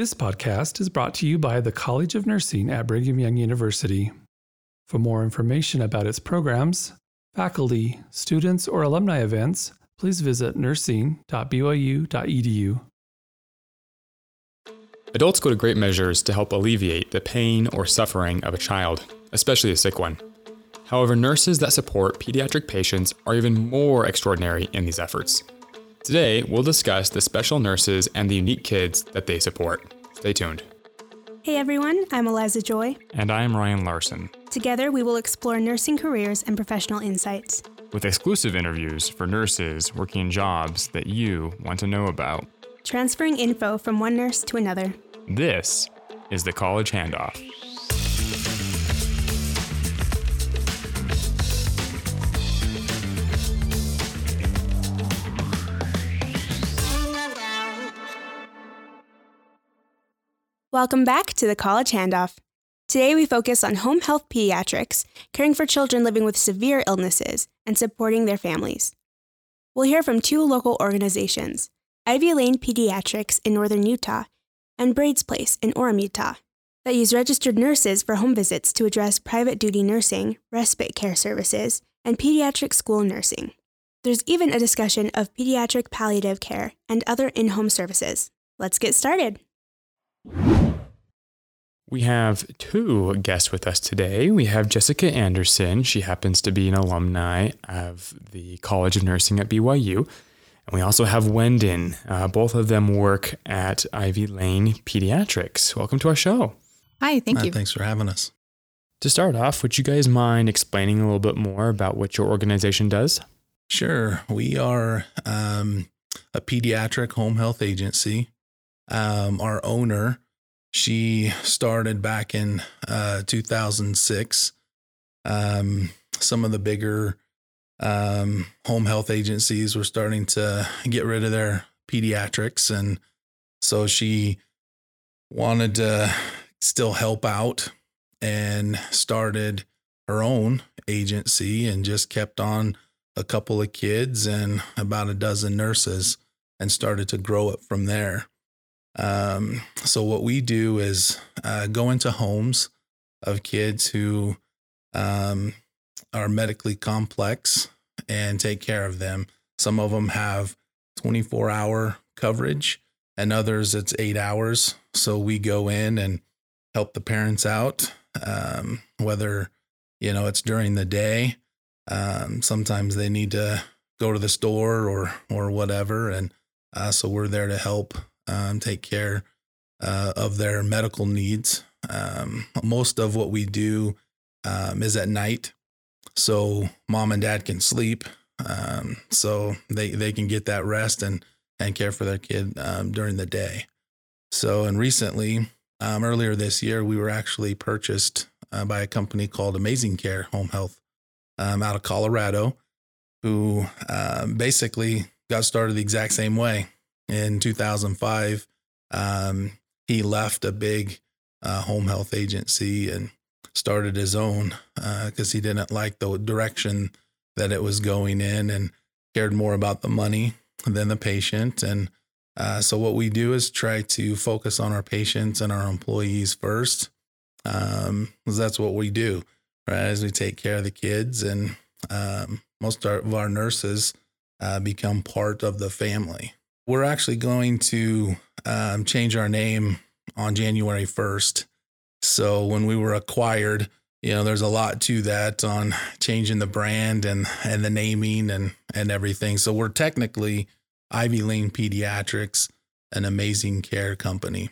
This podcast is brought to you by the College of Nursing at Brigham Young University. For more information about its programs, faculty, students, or alumni events, please visit nursing.byu.edu. Adults go to great measures to help alleviate the pain or suffering of a child, especially a sick one. However, nurses that support pediatric patients are even more extraordinary in these efforts. Today, we'll discuss the special nurses and the unique kids that they support. Stay tuned. Hey everyone, I'm Eliza Joy. And I am Ryan Larson. Together, we will explore nursing careers and professional insights. With exclusive interviews for nurses working in jobs that you want to know about. Transferring info from one nurse to another. This is the College Handoff. Welcome back to the College Handoff. Today we focus on home health pediatrics, caring for children living with severe illnesses, and supporting their families. We'll hear from two local organizations Ivy Lane Pediatrics in northern Utah and Brades' Place in Orem, Utah, that use registered nurses for home visits to address private duty nursing, respite care services, and pediatric school nursing. There's even a discussion of pediatric palliative care and other in home services. Let's get started. We have two guests with us today. We have Jessica Anderson. She happens to be an alumni of the College of Nursing at BYU. And we also have Wendon. Uh, both of them work at Ivy Lane Pediatrics. Welcome to our show. Hi, thank you. Thanks for having us. To start off, would you guys mind explaining a little bit more about what your organization does? Sure. We are um, a pediatric home health agency. Um, our owner, she started back in uh, 2006. Um, some of the bigger um, home health agencies were starting to get rid of their pediatrics. And so she wanted to still help out and started her own agency and just kept on a couple of kids and about a dozen nurses and started to grow it from there. Um, so what we do is uh, go into homes of kids who um, are medically complex and take care of them. Some of them have 24 hour coverage and others it's eight hours. So we go in and help the parents out, um, whether, you know, it's during the day. Um, sometimes they need to go to the store or, or whatever. And uh, so we're there to help um, take care uh, of their medical needs. Um, most of what we do um, is at night, so mom and dad can sleep, um, so they they can get that rest and and care for their kid um, during the day. So, and recently, um, earlier this year, we were actually purchased uh, by a company called Amazing Care Home Health out of Colorado, who basically got started the exact same way in 2005, um, he left a big uh, home health agency and started his own because uh, he didn't like the direction that it was going in and cared more about the money than the patient. And uh, so, what we do is try to focus on our patients and our employees first, um, that's what we do, right? As we take care of the kids, and um, most of our nurses uh, become part of the family. We're actually going to um, change our name on January 1st. So when we were acquired, you know, there's a lot to that on changing the brand and and the naming and and everything. So we're technically Ivy Lane Pediatrics, an amazing care company.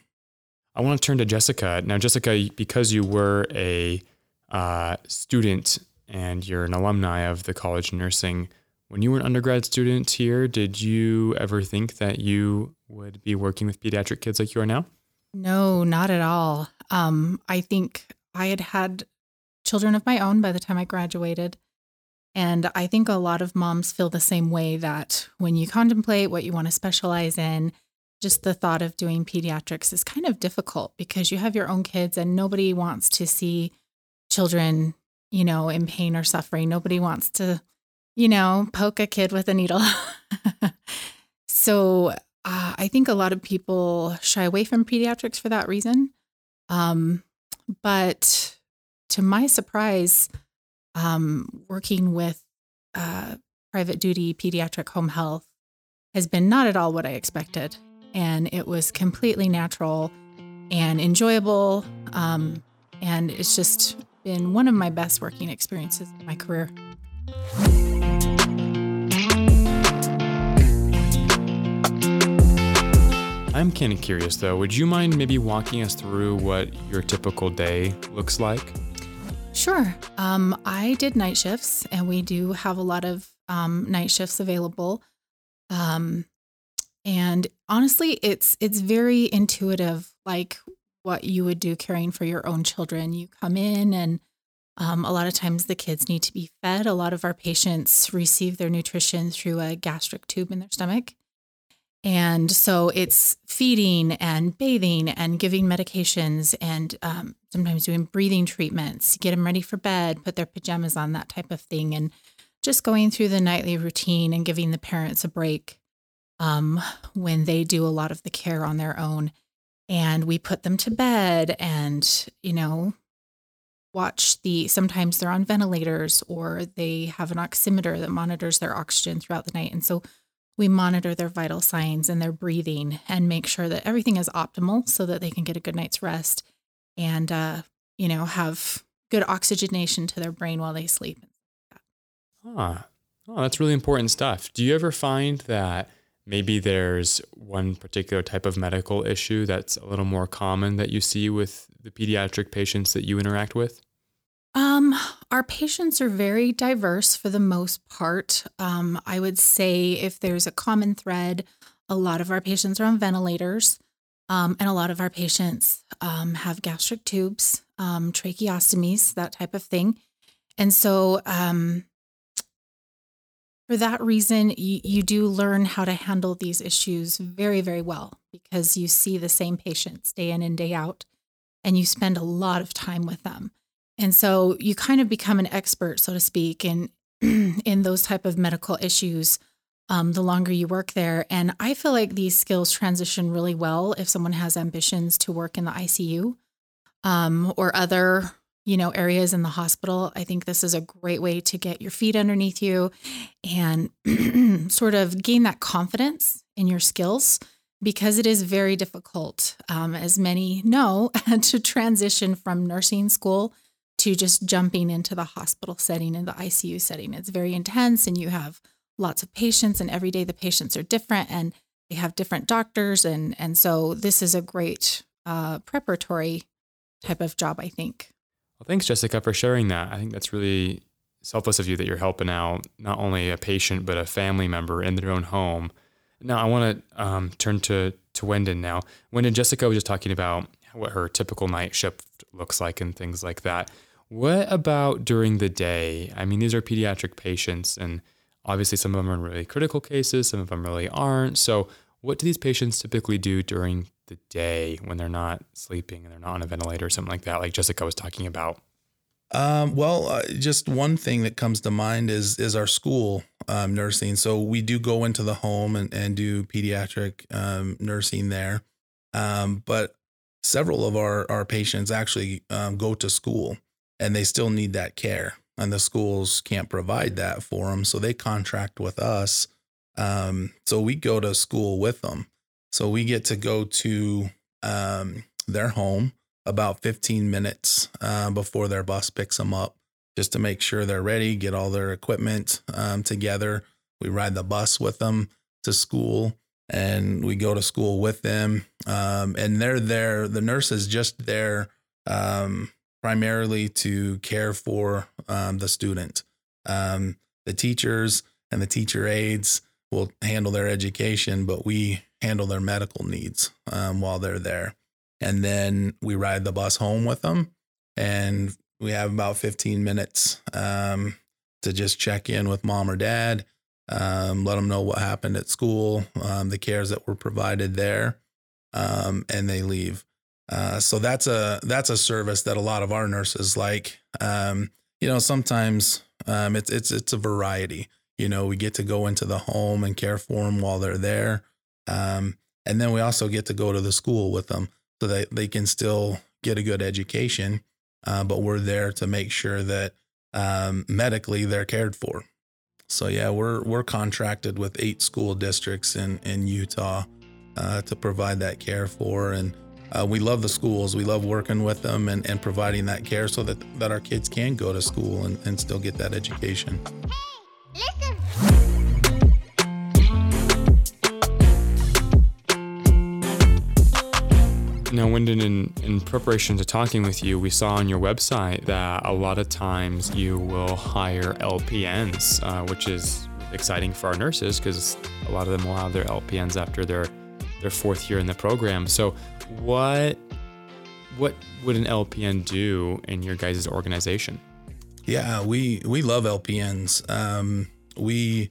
I want to turn to Jessica now. Jessica, because you were a uh, student and you're an alumni of the College Nursing, when you were an undergrad student here, did you ever think that you would be working with pediatric kids like you are now? No, not at all. Um, I think I had had children of my own by the time I graduated. And I think a lot of moms feel the same way that when you contemplate what you want to specialize in, just the thought of doing pediatrics is kind of difficult because you have your own kids and nobody wants to see children, you know, in pain or suffering. Nobody wants to you know, poke a kid with a needle. so uh, I think a lot of people shy away from pediatrics for that reason. Um, but to my surprise, um, working with uh, private duty pediatric home health has been not at all what I expected. And it was completely natural and enjoyable. Um, and it's just been one of my best working experiences in my career. I'm kind of curious though. Would you mind maybe walking us through what your typical day looks like? Sure. Um, I did night shifts, and we do have a lot of um, night shifts available. Um, and honestly, it's it's very intuitive, like what you would do caring for your own children. You come in, and um, a lot of times the kids need to be fed. A lot of our patients receive their nutrition through a gastric tube in their stomach. And so it's feeding and bathing and giving medications and um, sometimes doing breathing treatments, get them ready for bed, put their pajamas on, that type of thing. And just going through the nightly routine and giving the parents a break um, when they do a lot of the care on their own. And we put them to bed and, you know, watch the sometimes they're on ventilators or they have an oximeter that monitors their oxygen throughout the night. And so we monitor their vital signs and their breathing and make sure that everything is optimal so that they can get a good night's rest and uh, you know have good oxygenation to their brain while they sleep. Ah, oh, that's really important stuff. Do you ever find that maybe there's one particular type of medical issue that's a little more common that you see with the pediatric patients that you interact with? Um, our patients are very diverse for the most part. Um, I would say if there's a common thread, a lot of our patients are on ventilators, um, and a lot of our patients um, have gastric tubes, um, tracheostomies, that type of thing. And so, um, for that reason, you, you do learn how to handle these issues very, very well because you see the same patients day in and day out, and you spend a lot of time with them. And so you kind of become an expert, so to speak, in in those type of medical issues um, the longer you work there. And I feel like these skills transition really well if someone has ambitions to work in the ICU um, or other you know areas in the hospital. I think this is a great way to get your feet underneath you and sort of gain that confidence in your skills because it is very difficult, um, as many know, to transition from nursing school to just jumping into the hospital setting and the ICU setting. It's very intense and you have lots of patients and every day the patients are different and they have different doctors and and so this is a great uh, preparatory type of job, I think. Well, thanks, Jessica, for sharing that. I think that's really selfless of you that you're helping out not only a patient but a family member in their own home. Now, I want to um, turn to to Wendon now. Wendon, Jessica was just talking about what her typical night shift looks like and things like that. What about during the day? I mean, these are pediatric patients, and obviously some of them are in really critical cases, some of them really aren't. So, what do these patients typically do during the day when they're not sleeping and they're not on a ventilator or something like that, like Jessica was talking about? Um, well, uh, just one thing that comes to mind is is our school um, nursing. So we do go into the home and, and do pediatric um, nursing there, um, but several of our our patients actually um, go to school and they still need that care and the schools can't provide that for them so they contract with us um, so we go to school with them so we get to go to um, their home about 15 minutes uh, before their bus picks them up just to make sure they're ready get all their equipment um, together. We ride the bus with them to school and we go to school with them um, and they're there the nurse is just there um, primarily to care for um, the student. Um, the teachers and the teacher aides will handle their education, but we handle their medical needs um, while they're there. And then we ride the bus home with them, and we have about 15 minutes um, to just check in with mom or dad, um, let them know what happened at school, um, the cares that were provided there, and they leave. Uh, so that's a that's a service that a lot of our nurses like. Um, you know, sometimes um, it's it's it's a variety. You know, we get to go into the home and care for them while they're there. Um, and then we also get to go to the school with them so that they can still get a good education. Uh, but we're there to make sure that um, medically they're cared for. So yeah, we're we're contracted with eight school districts in in Utah uh, to provide that care for, and uh, we love the schools. We love working with them and, and providing that care so that that our kids can go to school and, and still get that education. Now, Wendon, in, in preparation to talking with you, we saw on your website that a lot of times you will hire LPNs, uh, which is exciting for our nurses because a lot of them will have their LPNs after their their fourth year in the program. So, what what would an LPN do in your guys' organization? Yeah, we we love LPNs. Um, we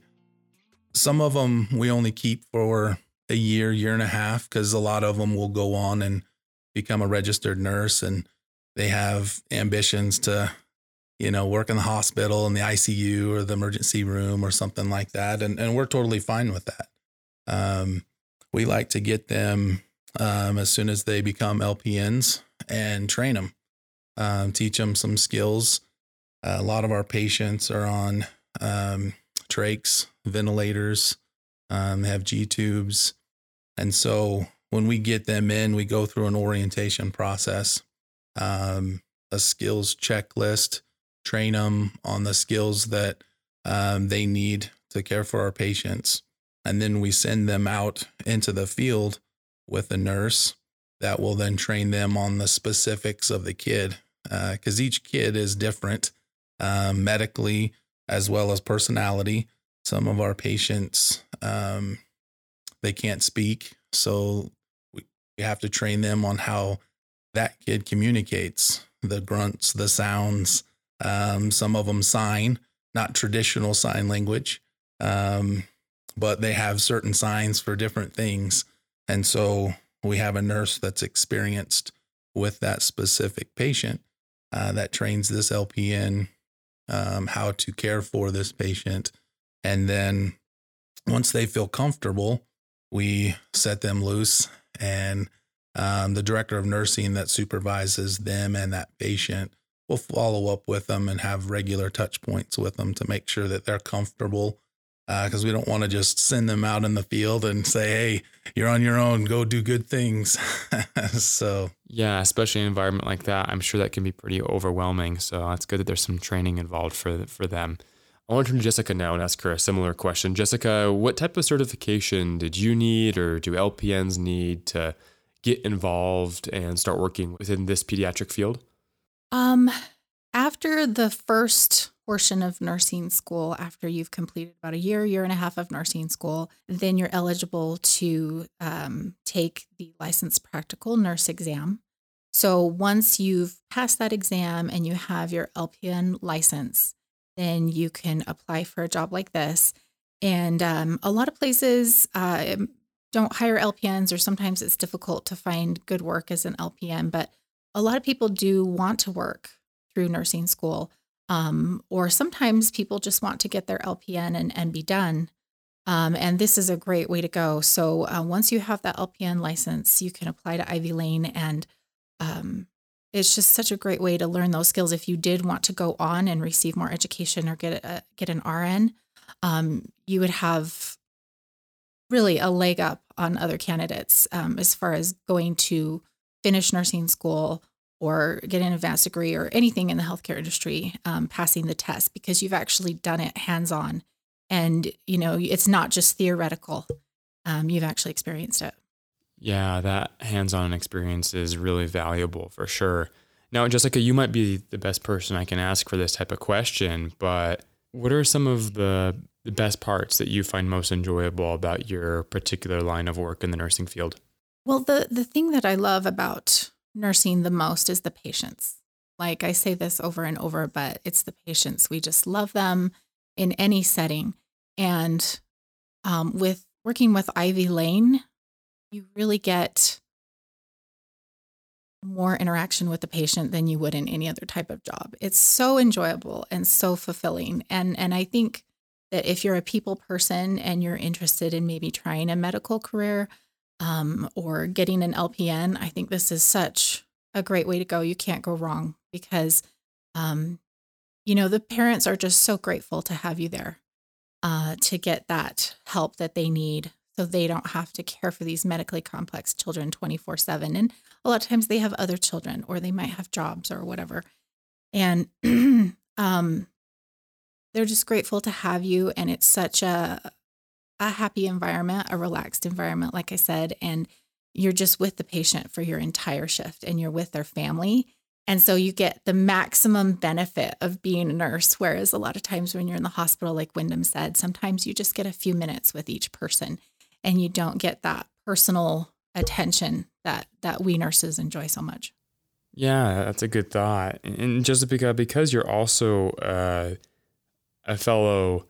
some of them we only keep for a year, year and a half, because a lot of them will go on and become a registered nurse and they have ambitions to, you know, work in the hospital in the ICU or the emergency room or something like that. And, and we're totally fine with that. Um, we like to get them um, as soon as they become LPNs and train them, um, teach them some skills. A lot of our patients are on um, trachs, ventilators, um, have G tubes. And so when we get them in, we go through an orientation process, um, a skills checklist, train them on the skills that um, they need to care for our patients. And then we send them out into the field with a nurse that will then train them on the specifics of the kid because uh, each kid is different um, medically as well as personality. Some of our patients, um, they can't speak. So we have to train them on how that kid communicates the grunts, the sounds. Um, some of them sign, not traditional sign language, um, but they have certain signs for different things. And so we have a nurse that's experienced with that specific patient uh, that trains this LPN um, how to care for this patient. And then once they feel comfortable, we set them loose and um, the director of nursing that supervises them and that patient will follow up with them and have regular touch points with them to make sure that they're comfortable because uh, we don't want to just send them out in the field and say, "Hey, you're on your own. Go do good things." so yeah, especially in an environment like that, I'm sure that can be pretty overwhelming. So it's good that there's some training involved for for them. I want to turn to Jessica now and ask her a similar question. Jessica, what type of certification did you need or do LPNs need to get involved and start working within this pediatric field? Um, after the first portion of nursing school, after you've completed about a year, year and a half of nursing school, then you're eligible to um, take the licensed practical nurse exam. So once you've passed that exam and you have your LPN license, then you can apply for a job like this. And um, a lot of places uh, don't hire LPNs, or sometimes it's difficult to find good work as an LPN. But a lot of people do want to work through nursing school, um, or sometimes people just want to get their LPN and, and be done. Um, and this is a great way to go. So uh, once you have that LPN license, you can apply to Ivy Lane and um, it's just such a great way to learn those skills. If you did want to go on and receive more education or get a, get an RN, um, you would have really a leg up on other candidates um, as far as going to finish nursing school or get an advanced degree or anything in the healthcare industry, um, passing the test because you've actually done it hands on, and you know it's not just theoretical. Um, you've actually experienced it. Yeah, that hands on experience is really valuable for sure. Now, Jessica, you might be the best person I can ask for this type of question, but what are some of the, the best parts that you find most enjoyable about your particular line of work in the nursing field? Well, the, the thing that I love about nursing the most is the patients. Like I say this over and over, but it's the patients. We just love them in any setting. And um, with working with Ivy Lane, you really get more interaction with the patient than you would in any other type of job. It's so enjoyable and so fulfilling. And and I think that if you're a people person and you're interested in maybe trying a medical career um, or getting an LPN, I think this is such a great way to go. You can't go wrong because, um, you know, the parents are just so grateful to have you there uh, to get that help that they need so they don't have to care for these medically complex children 24 7. And a lot of times they have other children or they might have jobs or whatever. And um, they're just grateful to have you. And it's such a, a happy environment, a relaxed environment, like I said. And you're just with the patient for your entire shift and you're with their family. And so you get the maximum benefit of being a nurse. Whereas a lot of times when you're in the hospital, like Wendon said, sometimes you just get a few minutes with each person and you don't get that personal attention that that we nurses enjoy so much. Yeah, that's a good thought. And Jessica, because you're also uh, a fellow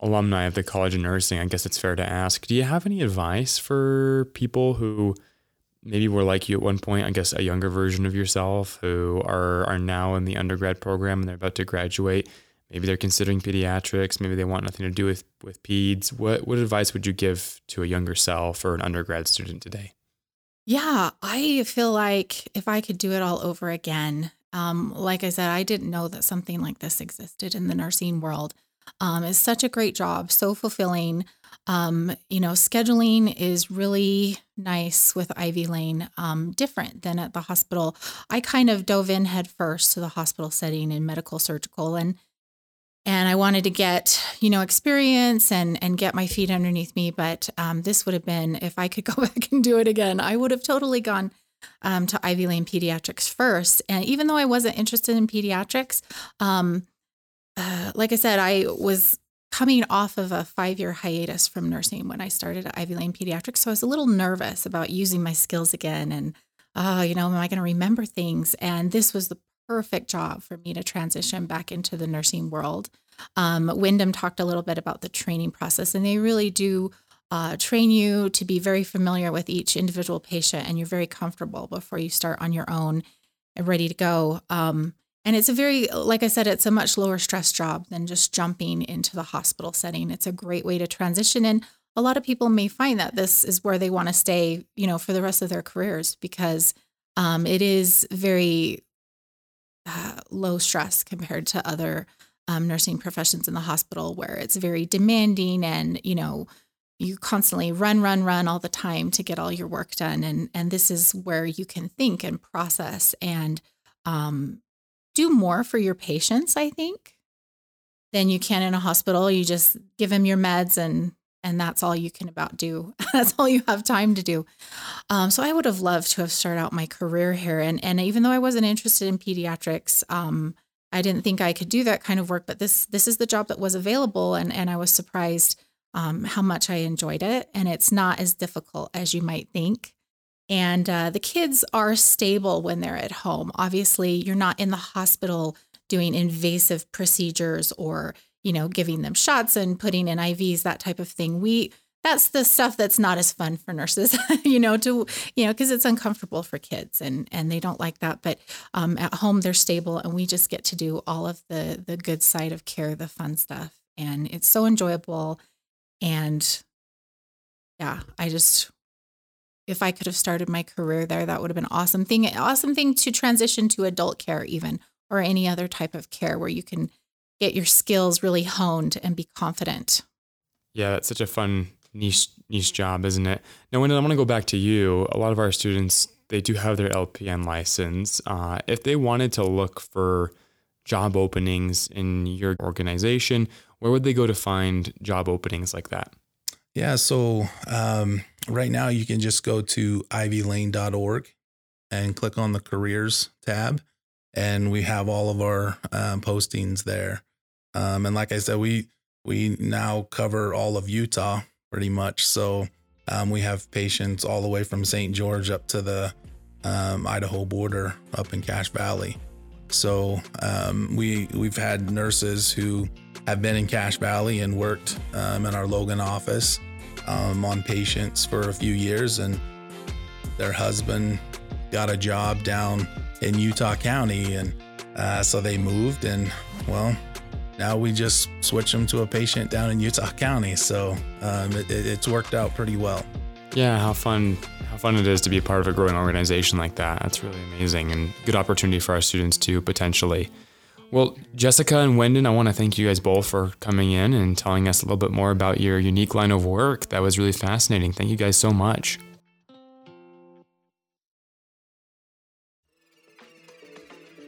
alumni of the College of Nursing, I guess it's fair to ask, do you have any advice for people who maybe were like you at one point, I guess a younger version of yourself who are are now in the undergrad program and they're about to graduate? Maybe they're considering pediatrics, maybe they want nothing to do with with peds. What what advice would you give to a younger self or an undergrad student today? Yeah, I feel like if I could do it all over again, um, like I said, I didn't know that something like this existed in the nursing world. Um, it's such a great job, so fulfilling. Um, you know, scheduling is really nice with Ivy Lane, um, different than at the hospital. I kind of dove in head first to the hospital setting in medical surgical, and and I wanted to get you know experience and and get my feet underneath me. But um, this would have been if I could go back and do it again, I would have totally gone um, to Ivy Lane Pediatrics first. And even though I wasn't interested in pediatrics, um, uh, like I said, I was coming off of a five year hiatus from nursing when I started at Ivy Lane Pediatrics. So I was a little nervous about using my skills again and, oh, you know, am I going to remember things? And this was the perfect job for me to transition back into the nursing world. Um, Wendon talked a little bit about the training process, and they really do uh, train you to be very familiar with each individual patient, and you're very comfortable before you start on your own and ready to go. Um, and it's a very, like I said, it's a much lower stress job than just jumping into the hospital setting. It's a great way to transition. And a lot of people may find that this is where they want to stay, you know, for the rest of their careers because um, it is very uh, low stress compared to other um, nursing professions in the hospital where it's very demanding and you know you constantly run run run all the time to get all your work done and and this is where you can think and process and um, do more for your patients i think than you can in a hospital you just give them your meds and and that's all you can about do. that's all you have time to do. Um, so I would have loved to have started out my career here, and and even though I wasn't interested in pediatrics, um, I didn't think I could do that kind of work. But this this is the job that was available, and and I was surprised um, how much I enjoyed it, and it's not as difficult as you might think. And uh, the kids are stable when they're at home. Obviously, you're not in the hospital doing invasive procedures or you know, giving them shots and putting in IVs, that type of thing. We that's the stuff that's not as fun for nurses, you know, to you know, because it's uncomfortable for kids and and they don't like that. But um, at home they're stable, and we just get to do all of the the good side of care, the fun stuff, and it's so enjoyable. And yeah, I just if I could have started my career there, that would have been awesome thing. Awesome thing to transition to adult care, even or any other type of care where you can get your skills really honed and be confident. Yeah, that's such a fun niche niche job, isn't it? Now, when I want to go back to you, a lot of our students they do have their LPN license. Uh, if they wanted to look for job openings in your organization, where would they go to find job openings like that? Yeah, so um, right now you can just go to ivylane.org and click on the careers tab, and we have all of our um, postings there. Um, and like I said, we we now cover all of Utah pretty much. So um, we have patients all the way from St. George up to the um, Idaho border up in Cache Valley. So um, we we've had nurses who have been in Cache Valley and worked um, in our Logan office um, on patients for a few years, and their husband got a job down in Utah County, and uh, so they moved, and well, now we just switch them to a patient down in Utah County. So um, it, it's worked out pretty well. Yeah, how fun how fun it is to be a part of a growing organization like that. That's really amazing and good opportunity for our students too potentially. Well, Jessica and Wendon, I want to thank you guys both for coming in and telling us a little bit more about your unique line of work. That was really fascinating. Thank you guys so much.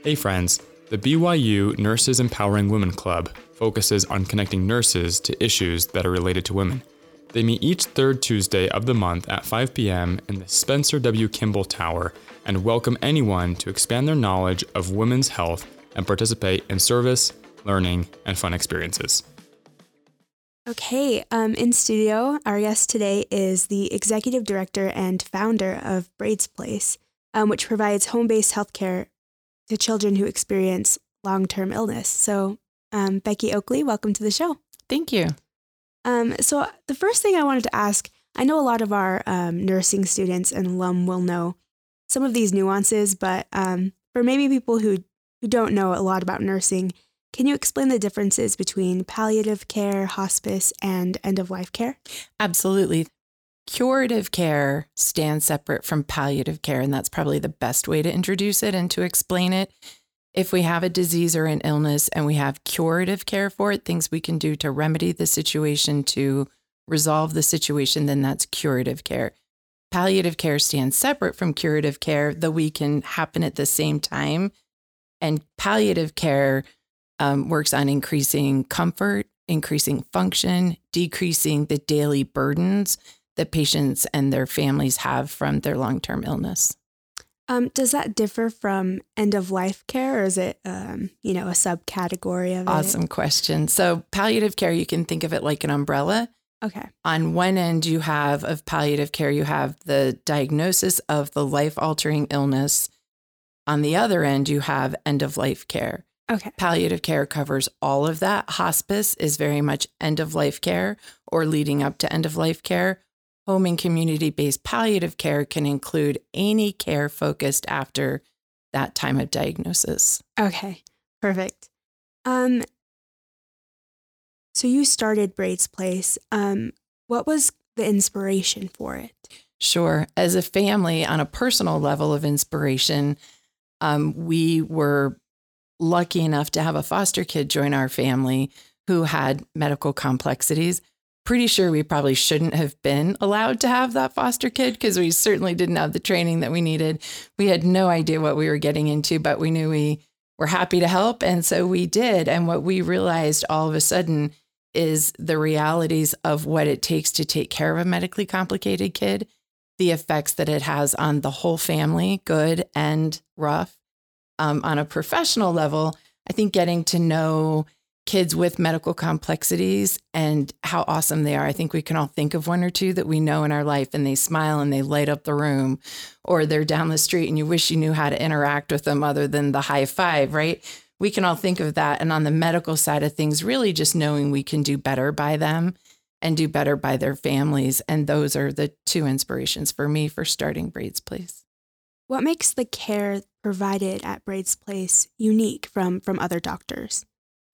Hey friends, the BYU Nurses Empowering Women Club focuses on connecting nurses to issues that are related to women. They meet each third Tuesday of the month at 5 p.m. in the Spencer W. Kimball Tower and welcome anyone to expand their knowledge of women's health and participate in service, learning, and fun experiences. Okay, um, in studio, our guest today is the executive director and founder of Brades' Place, um, which provides home based healthcare to children who experience long term illness. So, um, Becky Oakley, welcome to the show. Thank you. Um, so, the first thing I wanted to ask I know a lot of our um, nursing students and alum will know some of these nuances, but um, for maybe people who, who don't know a lot about nursing, can you explain the differences between palliative care, hospice, and end of life care? Absolutely. Curative care stands separate from palliative care, and that's probably the best way to introduce it and to explain it. If we have a disease or an illness and we have curative care for it, things we can do to remedy the situation, to resolve the situation, then that's curative care. Palliative care stands separate from curative care, though we can happen at the same time. And palliative care um, works on increasing comfort, increasing function, decreasing the daily burdens that patients and their families have from their long term illness. Um, does that differ from end of life care, or is it, um, you know, a subcategory of awesome it? question. So palliative care, you can think of it like an umbrella. Okay. On one end, you have of palliative care, you have the diagnosis of the life altering illness. On the other end, you have end of life care. Okay. Palliative care covers all of that. Hospice is very much end of life care or leading up to end of life care. Home and community based palliative care can include any care focused after that time of diagnosis. Okay, perfect. Um, so you started Brades' Place. Um, what was the inspiration for it? Sure. As a family, on a personal level of inspiration, um, we were lucky enough to have a foster kid join our family who had medical complexities. Pretty sure we probably shouldn't have been allowed to have that foster kid because we certainly didn't have the training that we needed. We had no idea what we were getting into, but we knew we were happy to help. And so we did. And what we realized all of a sudden is the realities of what it takes to take care of a medically complicated kid, the effects that it has on the whole family, good and rough um, on a professional level, I think getting to know kids with medical complexities and how awesome they are. I think we can all think of one or two that we know in our life and they smile and they light up the room, or they're down the street and you wish you knew how to interact with them other than the high five, right? We can all think of that. And on the medical side of things, really just knowing we can do better by them and do better by their families. And those are the two inspirations for me for starting Brades' Place. What makes the care provided at Brades' Place unique from from other doctors?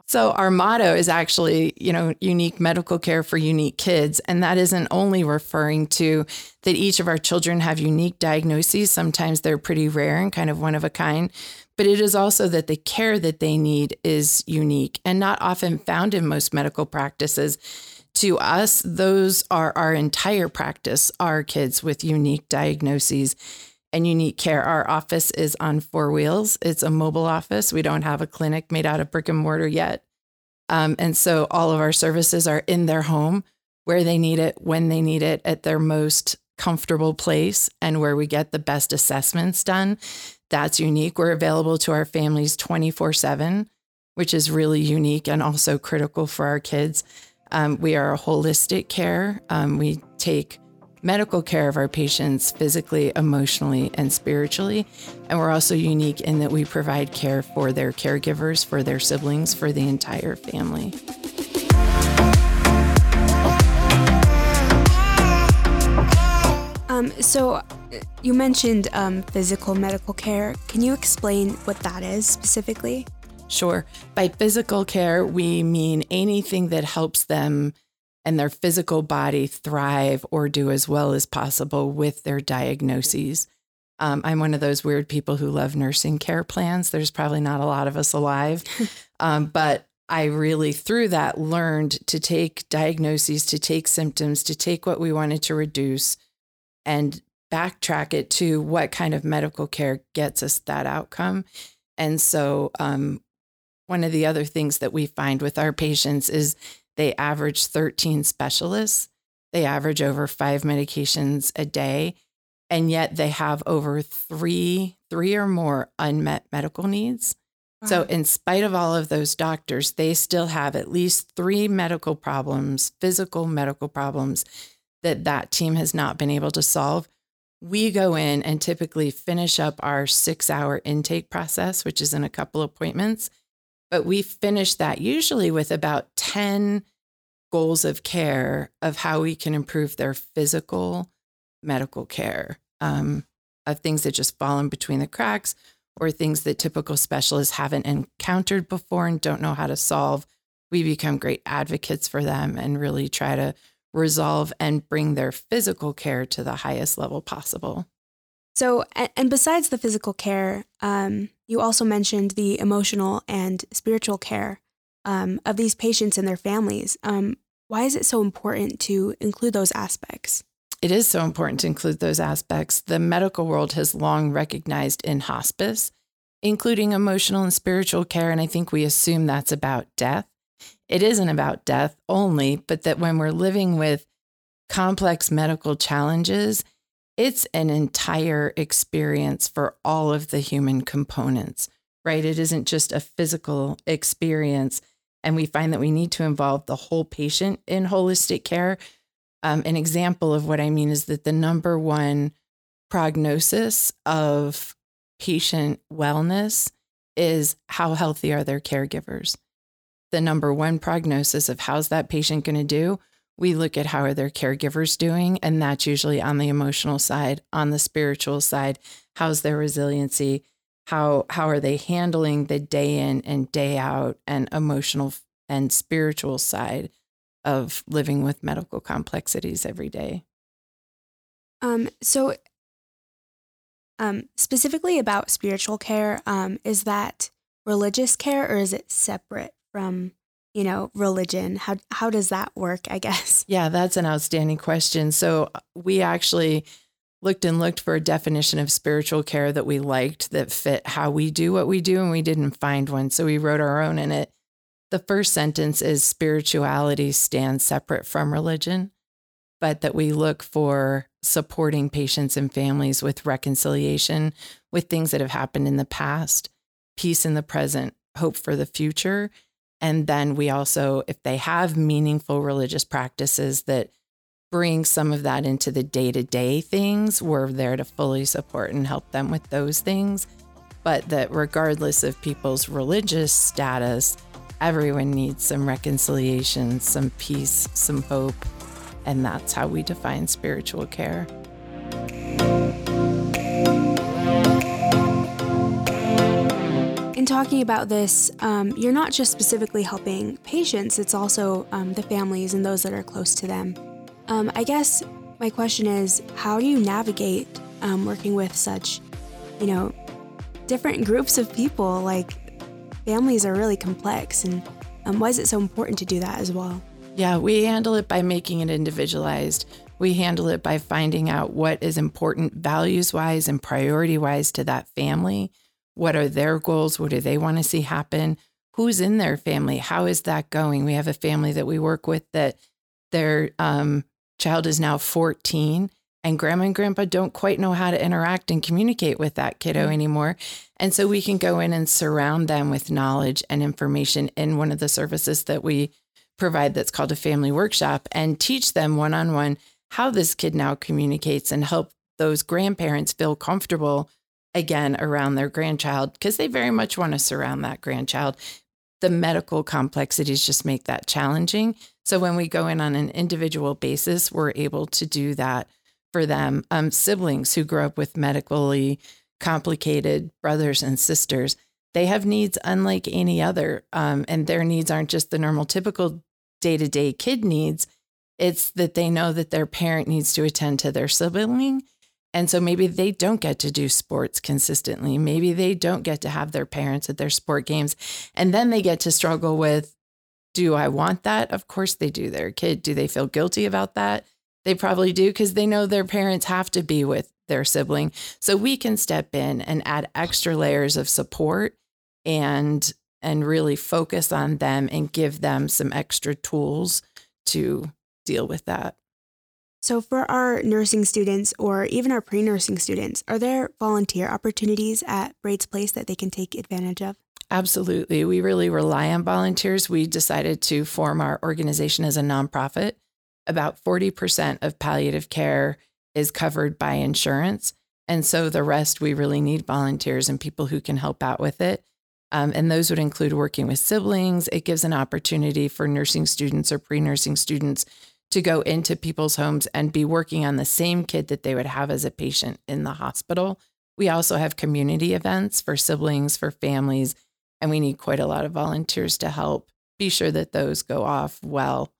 So our motto is actually, you know, unique medical care for unique kids. And that isn't only referring to that each of our children have unique diagnoses. Sometimes they're pretty rare and kind of one of a kind, but it is also that the care that they need is unique and not often found in most medical practices. To us, those are our entire practice, our kids with unique diagnoses and unique care. Our office is on four wheels. It's a mobile office. We don't have a clinic made out of brick and mortar yet. Um, and so all of our services are in their home where they need it, when they need it, at their most comfortable place, and where we get the best assessments done. That's unique. We're available to our families 24 7, which is really unique and also critical for our kids. Um, we are a holistic care. Um, we take medical care of our patients physically, emotionally, and spiritually. And we're also unique in that we provide care for their caregivers, for their siblings, for the entire family. Um, so, you mentioned um, physical medical care. Can you explain what that is specifically? Sure. By physical care, we mean anything that helps them and their physical body thrive or do as well as possible with their diagnoses. Um, I'm one of those weird people who love nursing care plans. There's probably not a lot of us alive, um, but I really, through that, learned to take diagnoses, to take symptoms, to take what we wanted to reduce and backtrack it to what kind of medical care gets us that outcome. And so, um, one of the other things that we find with our patients is they average 13 specialists, they average over five medications a day, and yet they have over three, three or more unmet medical needs. Wow. So, in spite of all of those doctors, they still have at least three medical problems, physical medical problems that that team has not been able to solve we go in and typically finish up our six hour intake process, which is in a couple appointments. But we finish that usually with about 10 goals of care of how we can improve their physical medical care um, of things that just fall in between the cracks or things that typical specialists haven't encountered before and don't know how to solve. We become great advocates for them and really try to resolve and bring their physical care to the highest level possible. So, and besides the physical care, um, you also mentioned the emotional and spiritual care um, of these patients and their families. Um, why is it so important to include those aspects? It is so important to include those aspects. The medical world has long recognized in hospice, including emotional and spiritual care. And I think we assume that's about death it isn't about death only, but that when we're living with complex medical challenges, it's an entire experience for all of the human components, right? It isn't just a physical experience. And we find that we need to involve the whole patient in holistic care. Um, an example of what I mean is that the number one prognosis of patient wellness is how healthy are their caregivers the number one prognosis of how's that patient going to do, we look at how are their caregivers doing and that's usually on the emotional side on the spiritual side. How's their resiliency? How how are they handling the day in and day out and emotional and spiritual side of living with medical complexities every day? Um so um specifically about spiritual care um is that religious care or is it separate from you know religion. How how does that work i guess? Yeah that's an outstanding question. So uh, we actually looked and looked for a definition of spiritual care that we liked that fit how we do what we do and we didn't find one. So we wrote our own in it. The first sentence is spirituality stands separate from religion but that we look for supporting patients and families with reconciliation with things that have happened in the past peace in the present hope for the future and then we also, if they have meaningful religious practices that bring some of that into the day to day things, we're there to fully support and help them with those things. But that regardless of people's religious status, everyone needs some reconciliation, some peace, some hope. And that's how we define spiritual care. Talking about this, um, you're not just specifically helping patients, it's also um, the families and those that are close to them. Um, I guess my question is how do you navigate um, working with such, you know, different groups of people? Like, families are really complex, and um, why is it so important to do that as well? Yeah, we handle it by making it individualized. We handle it by finding out what is important values wise and priority wise to that family what are their goals? What do they want to see happen? Who's in their family? How is that going? We have a family that we work with that their um, child is now 14 and grandma and grandpa don't quite know how to interact and communicate with that kiddo mm-hmm. anymore. And so we can go in and surround them with knowledge and information in one of the services that we provide that's called a family workshop and teach them one on one how this kid now communicates and help those grandparents feel comfortable again around their grandchild because they very much want to surround that grandchild. The medical complexities just make that challenging. So when we go in on an individual basis, we're able to do that for them. Um, siblings who grow up with medically complicated brothers and sisters, they have needs unlike any other. Um, and their needs aren't just the normal, typical day to day kid needs. It's that they know that their parent needs to attend to their sibling. And so maybe they don't get to do sports consistently. Maybe they don't get to have their parents at their sport games. And then they get to struggle with do I want that? Of course they do. Their kid, do they feel guilty about that? They probably do because they know their parents have to be with their sibling. So we can step in and add extra layers of support and and really focus on them and give them some extra tools to deal with that. So, for our nursing students or even our pre nursing students, are there volunteer opportunities at Brades' Place that they can take advantage of? Absolutely. We really rely on volunteers. We decided to form our organization as a nonprofit. About 40% of palliative care is covered by insurance. And so the rest, we really need volunteers and people who can help out with it. Um, and those would include working with siblings. It gives an opportunity for nursing students or pre nursing students to go into people's homes and be working on the same kid that they would have as a patient in the hospital. We also have community events for siblings, for families, and we need quite a lot of volunteers to help be sure that those go off well.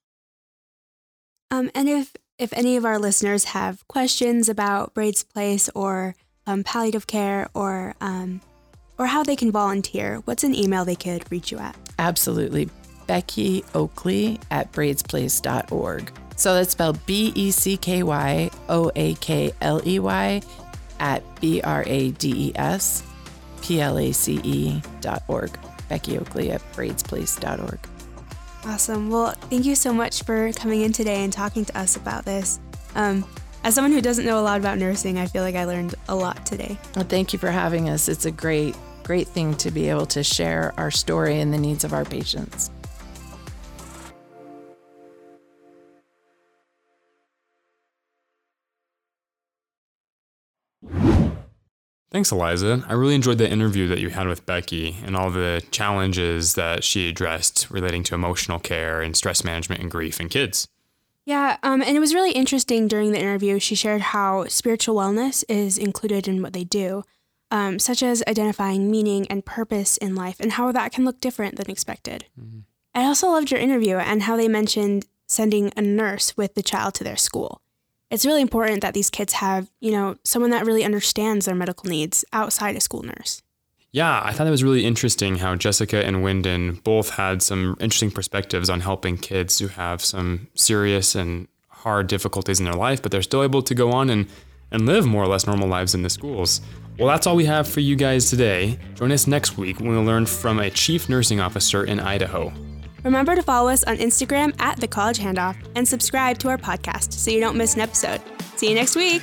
Um, and if if any of our listeners have questions about Brades' Place or um, palliative care or um, or how they can volunteer, what's an email they could reach you at? Absolutely. Becky Oakley at bradesplace.org. So that's spelled B E C K Y O A K L E Y at B R A D E S P L A C E dot org. Becky Oakley at bradesplace.org. Awesome. Well, thank you so much for coming in today and talking to us about this. Um, as someone who doesn't know a lot about nursing, I feel like I learned a lot today. Well, thank you for having us. It's a great, great thing to be able to share our story and the needs of our patients. Thanks, Eliza. I really enjoyed the interview that you had with Becky and all the challenges that she addressed relating to emotional care and stress management and grief in kids. Yeah, um, and it was really interesting during the interview. She shared how spiritual wellness is included in what they do, um, such as identifying meaning and purpose in life, and how that can look different than expected. Mm-hmm. I also loved your interview and how they mentioned sending a nurse with the child to their school it's really important that these kids have, you know, someone that really understands their medical needs outside a school nurse. Yeah, I thought it was really interesting how Jessica and Wendon both had some interesting perspectives on helping kids who have some serious and hard difficulties in their life, but they're still able to go on and, and live more or less normal lives in the schools. Well, that's all we have for you guys today. Join us next week when we'll learn from a chief nursing officer in Idaho. Remember to follow us on Instagram at The College Handoff and subscribe to our podcast so you don't miss an episode. See you next week.